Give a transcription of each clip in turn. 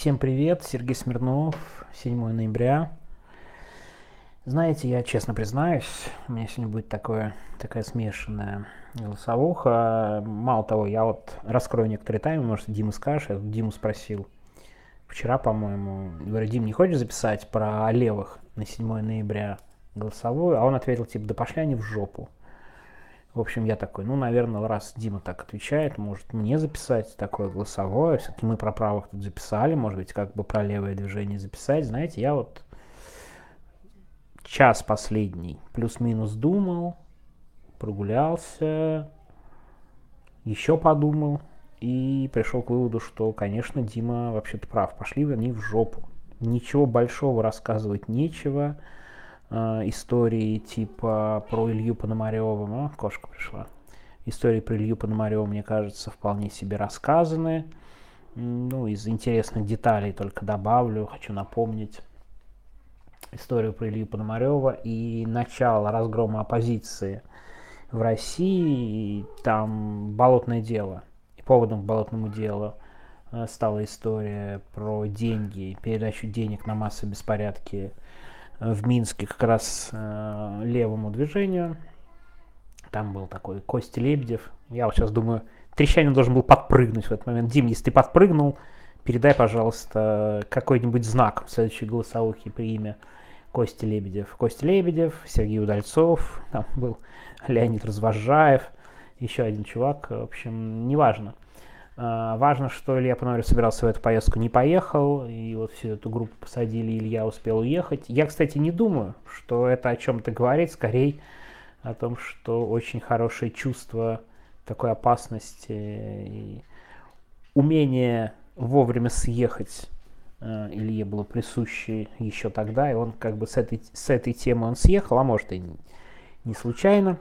Всем привет, Сергей Смирнов, 7 ноября. Знаете, я честно признаюсь, у меня сегодня будет такое, такая смешанная голосовуха. Мало того, я вот раскрою некоторые таймы, может, Дима скажешь. Я Диму спросил вчера, по-моему. Говорю, Дим, не хочешь записать про левых на 7 ноября голосовую? А он ответил, типа, да пошли они в жопу. В общем, я такой, ну, наверное, раз Дима так отвечает, может мне записать такое голосовое. Все-таки мы про правых тут записали, может быть, как бы про левое движение записать. Знаете, я вот час последний плюс-минус думал, прогулялся, еще подумал и пришел к выводу, что, конечно, Дима вообще-то прав. Пошли они в жопу. Ничего большого рассказывать нечего. Э, истории типа про Илью Пономарева, ну, кошка пришла. Истории про Илью Пономарева, мне кажется, вполне себе рассказаны. Ну, из интересных деталей только добавлю, хочу напомнить историю про Илью Пономарева и начало разгрома оппозиции в России, и там болотное дело. И поводом к болотному делу э, стала история про деньги, передачу денег на массовые беспорядки в Минске как раз э, левому движению. Там был такой Костя Лебедев. Я вот сейчас думаю, Трещанин должен был подпрыгнуть в этот момент. Дим, если ты подпрыгнул, передай, пожалуйста, какой-нибудь знак в следующей голосовухе при имя Костя Лебедев. Костя Лебедев, Сергей Удальцов, там был Леонид Развожаев, еще один чувак, в общем, неважно. А, важно, что Илья Пономарев собирался в эту поездку, не поехал, и вот всю эту группу посадили, Илья успел уехать. Я, кстати, не думаю, что это о чем-то говорит, скорее о том, что очень хорошее чувство такой опасности и умение вовремя съехать Э, Илье было присуще еще тогда, и он как бы с этой, с этой темы он съехал, а может и не случайно.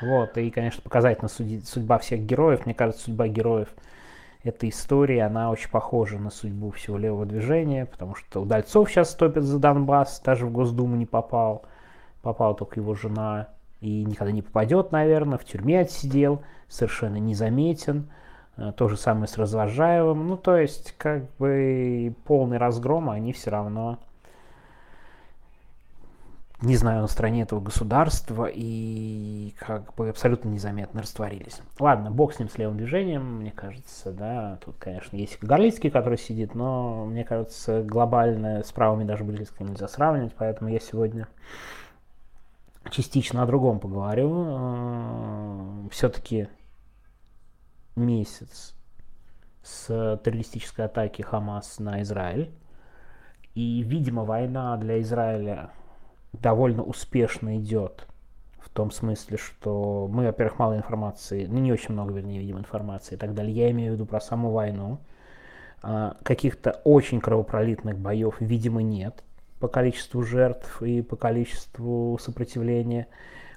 Вот, и, конечно, показательно судьба всех героев. Мне кажется, судьба героев этой истории, она очень похожа на судьбу всего левого движения, потому что Удальцов сейчас топит за Донбасс, даже в Госдуму не попал. Попала только его жена и никогда не попадет, наверное, в тюрьме отсидел, совершенно незаметен. Э, то же самое с Развожаевым. Ну, то есть, как бы полный разгром, а они все равно, не знаю, на стороне этого государства и как бы абсолютно незаметно растворились. Ладно, бог с ним, с левым движением, мне кажется, да, тут, конечно, есть Горлицкий, который сидит, но, мне кажется, глобально с правыми даже близко нельзя сравнивать, поэтому я сегодня частично о другом поговорю. Э, Все-таки месяц с террористической атаки Хамас на Израиль. И, видимо, война для Израиля довольно успешно идет. В том смысле, что мы, во-первых, мало информации, ну не очень много, вернее, видим информации и так далее. Я имею в виду про саму войну. А, каких-то очень кровопролитных боев, видимо, нет по количеству жертв и по количеству сопротивления.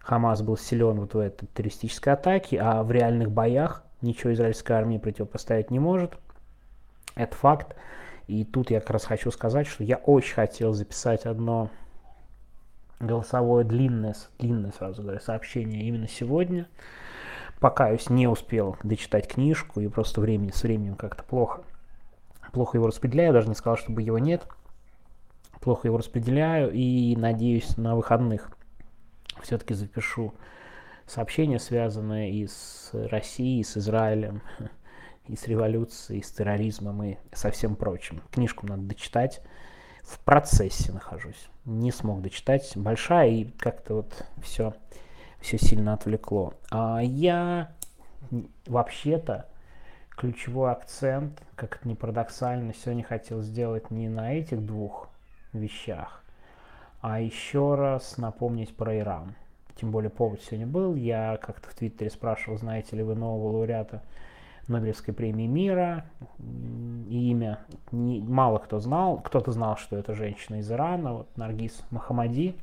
Хамас был силен вот в этой террористической атаке, а в реальных боях ничего израильская армия противопоставить не может. Это факт. И тут я как раз хочу сказать, что я очень хотел записать одно голосовое длинное, длинное сразу говоря, сообщение именно сегодня. Пока я не успел дочитать книжку, и просто времени с временем как-то плохо. Плохо его распределяю, даже не сказал, чтобы его нет. Плохо его распределяю и надеюсь на выходных все-таки запишу сообщения, связанные и с Россией, и с Израилем, и с революцией, и с терроризмом, и со всем прочим. Книжку надо дочитать. В процессе нахожусь. Не смог дочитать. Большая, и как-то вот все, все сильно отвлекло. А я вообще-то ключевой акцент, как это ни парадоксально, сегодня хотел сделать не на этих двух вещах, а еще раз напомнить про Иран тем более повод сегодня был. Я как-то в Твиттере спрашивал, знаете ли вы нового лауреата Нобелевской премии мира. И имя не, мало кто знал. Кто-то знал, что это женщина из Ирана, вот Наргиз Махамади.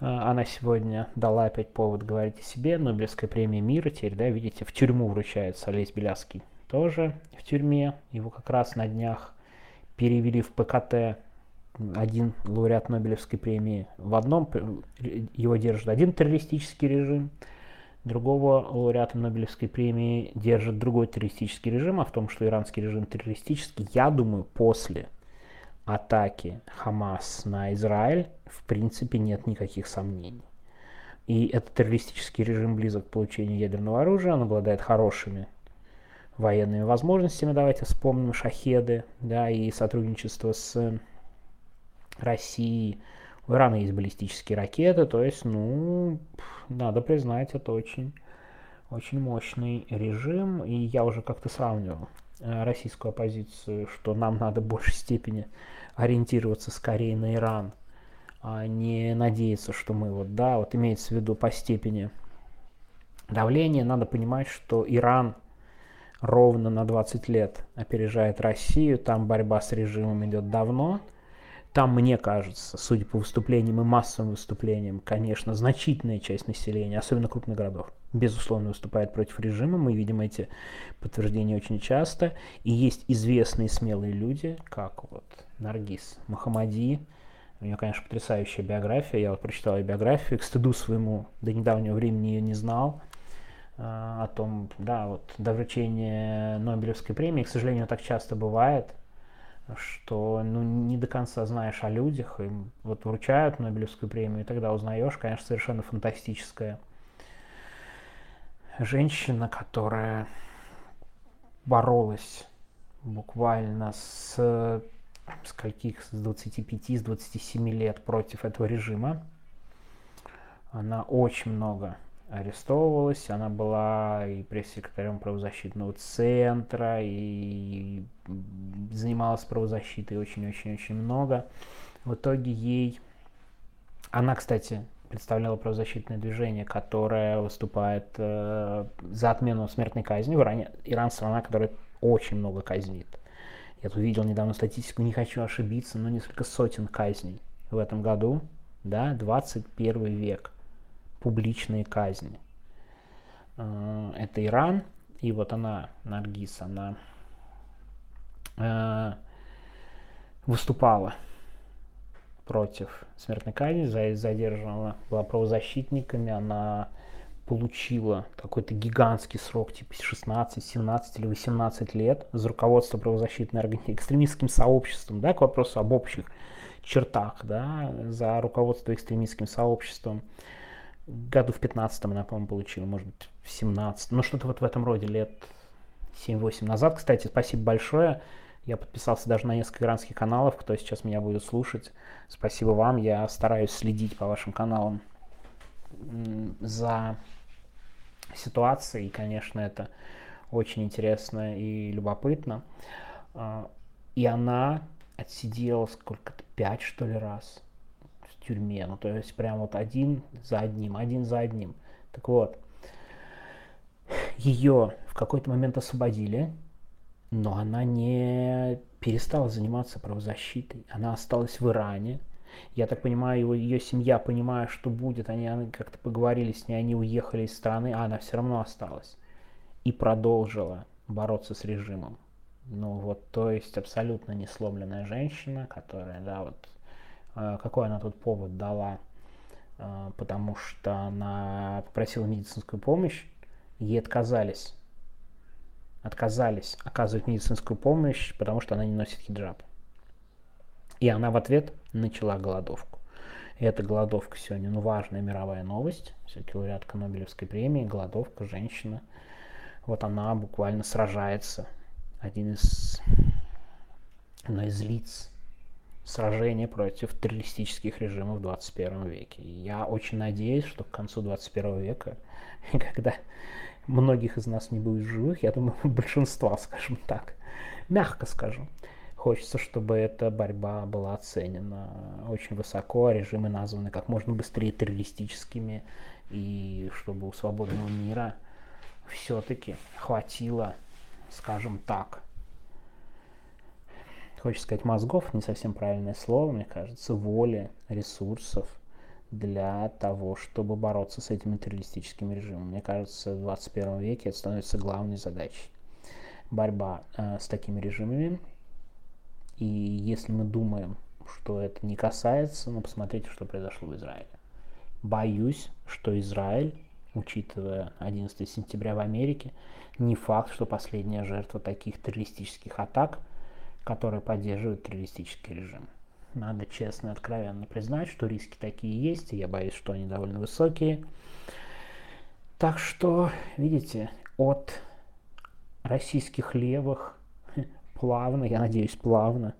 А, она сегодня дала опять повод говорить о себе. Нобелевская премия мира теперь, да, видите, в тюрьму вручается Олесь Беляский тоже в тюрьме. Его как раз на днях перевели в ПКТ один лауреат Нобелевской премии. В одном его держит один террористический режим, другого лауреата Нобелевской премии держит другой террористический режим, а в том, что иранский режим террористический, я думаю, после атаки Хамас на Израиль, в принципе, нет никаких сомнений. И этот террористический режим близок к получению ядерного оружия, он обладает хорошими военными возможностями. Давайте вспомним шахеды, да, и сотрудничество с Россией. У Ирана есть баллистические ракеты, то есть, ну, надо признать, это очень, очень мощный режим. И я уже как-то сравнивал э, российскую оппозицию, что нам надо в большей степени ориентироваться скорее на Иран, а не надеяться, что мы вот, да, вот имеется в виду по степени давления, надо понимать, что Иран ровно на 20 лет опережает Россию, там борьба с режимом идет давно, там, мне кажется, судя по выступлениям и массовым выступлениям, конечно, значительная часть населения, особенно крупных городов, безусловно, выступает против режима. Мы видим эти подтверждения очень часто. И есть известные смелые люди, как вот Наргиз Махамади, у нее, конечно, потрясающая биография. Я вот прочитал ее биографию, к стыду своему до недавнего времени ее не знал. А, о том, да, вот до вручения Нобелевской премии, к сожалению, так часто бывает, что ну, не до конца знаешь о людях, и вот вручают Нобелевскую премию, и тогда узнаешь, конечно, совершенно фантастическая женщина, которая боролась буквально с скольких, с 25, с 27 лет против этого режима. Она очень много арестовывалась, она была и пресс-секретарем правозащитного центра, и занималась правозащитой очень-очень-очень много. В итоге ей... Она, кстати, представляла правозащитное движение, которое выступает э, за отмену смертной казни. В Иране Иран страна, которая очень много казнит. Я тут видел недавно статистику, не хочу ошибиться, но несколько сотен казней в этом году, да, 21 век, публичные казни. Э, это Иран, и вот она, Наргиз, она э, выступала против смертной казни, задержана была правозащитниками, она получила какой-то гигантский срок, типа 16, 17 или 18 лет за руководство правозащитной организации, экстремистским сообществом, да, к вопросу об общих чертах, да, за руководство экстремистским сообществом. Году в 15 она, по-моему, получила, может быть, в 17, ну что-то вот в этом роде, лет 7-8 назад. Кстати, спасибо большое. Я подписался даже на несколько иранских каналов, кто сейчас меня будет слушать. Спасибо вам, я стараюсь следить по вашим каналам за ситуации, и, конечно, это очень интересно и любопытно. А, и она отсидела сколько-то, пять, что ли, раз тюрьме. Ну, то есть прям вот один за одним, один за одним. Так вот, ее в какой-то момент освободили, но она не перестала заниматься правозащитой. Она осталась в Иране, я так понимаю, его, ее семья, понимая, что будет, они, они как-то поговорили с ней, они уехали из страны, а она все равно осталась. И продолжила бороться с режимом. Ну вот, то есть абсолютно не сломленная женщина, которая, да, вот, какой она тут повод дала, э, потому что она попросила медицинскую помощь, ей отказались. Отказались оказывать медицинскую помощь, потому что она не носит хиджаб. И она в ответ начала голодовку. И эта голодовка сегодня, ну, важная мировая новость. Все-таки лауреатка Нобелевской премии, голодовка, женщина. Вот она буквально сражается. Один из, одно из лиц сражения против террористических режимов в 21 веке. И я очень надеюсь, что к концу 21 века, когда многих из нас не будет живых, я думаю, большинства, скажем так, мягко скажу, Хочется, чтобы эта борьба была оценена очень высоко, а режимы названы как можно быстрее террористическими, и чтобы у свободного мира все-таки хватило, скажем так, хочется сказать мозгов, не совсем правильное слово, мне кажется, воли, ресурсов для того, чтобы бороться с этими террористическими режимами. Мне кажется, в 21 веке это становится главной задачей. Борьба э, с такими режимами, и если мы думаем, что это не касается, ну посмотрите, что произошло в Израиле. Боюсь, что Израиль учитывая 11 сентября в Америке. Не факт, что последняя жертва таких террористических атак, которые поддерживают террористический режим. Надо честно и откровенно признать, что риски такие есть, и я боюсь, что они довольно высокие. Так что, видите, от российских левых плавно, я надеюсь, плавно,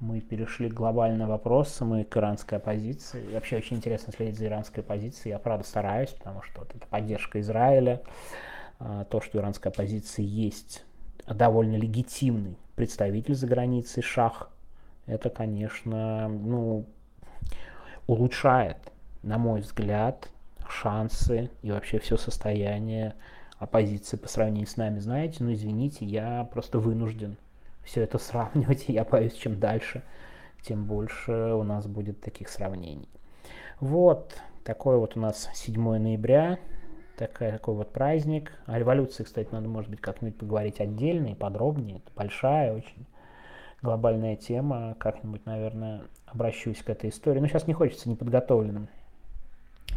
мы перешли к глобальным вопросам и к иранской оппозиции. И вообще очень интересно следить за иранской оппозицией. Я, правда, стараюсь, потому что вот эта поддержка Израиля, а, то, что иранская оппозиция есть довольно легитимный представитель за границей, шах, это, конечно, ну, улучшает, на мой взгляд, шансы и вообще все состояние оппозиции по сравнению с нами. Знаете, ну извините, я просто вынужден все это сравнивать, и я боюсь, чем дальше, тем больше у нас будет таких сравнений. Вот, такой вот у нас 7 ноября, такой, такой вот праздник. О революции, кстати, надо, может быть, как-нибудь поговорить отдельно и подробнее. Это большая очень глобальная тема. Как-нибудь, наверное, обращусь к этой истории. Но сейчас не хочется неподготовленным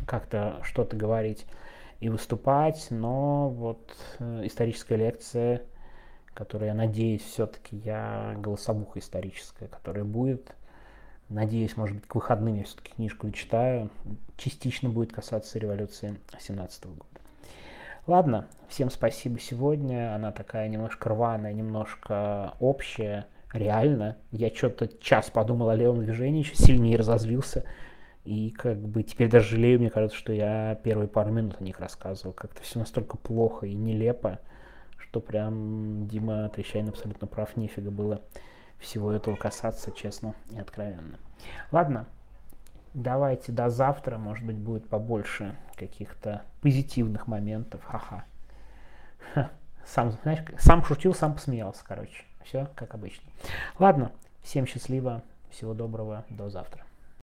как-то что-то говорить и выступать, но вот э, историческая лекция которая, я надеюсь, все-таки я голосовуха историческая, которая будет. Надеюсь, может быть, к выходным я все-таки книжку читаю. Частично будет касаться революции 17 года. Ладно, всем спасибо сегодня. Она такая немножко рваная, немножко общая. Реально, я что-то час подумал о левом движении, еще сильнее разозлился. И как бы теперь даже жалею, мне кажется, что я первые пару минут о них рассказывал. Как-то все настолько плохо и нелепо что прям Дима Трещайн абсолютно прав, нифига было всего этого касаться, честно и откровенно. Ладно, давайте до завтра, может быть, будет побольше каких-то позитивных моментов. Ха-ха. Сам, знаешь, сам шутил, сам посмеялся, короче. Все как обычно. Ладно, всем счастливо, всего доброго, до завтра.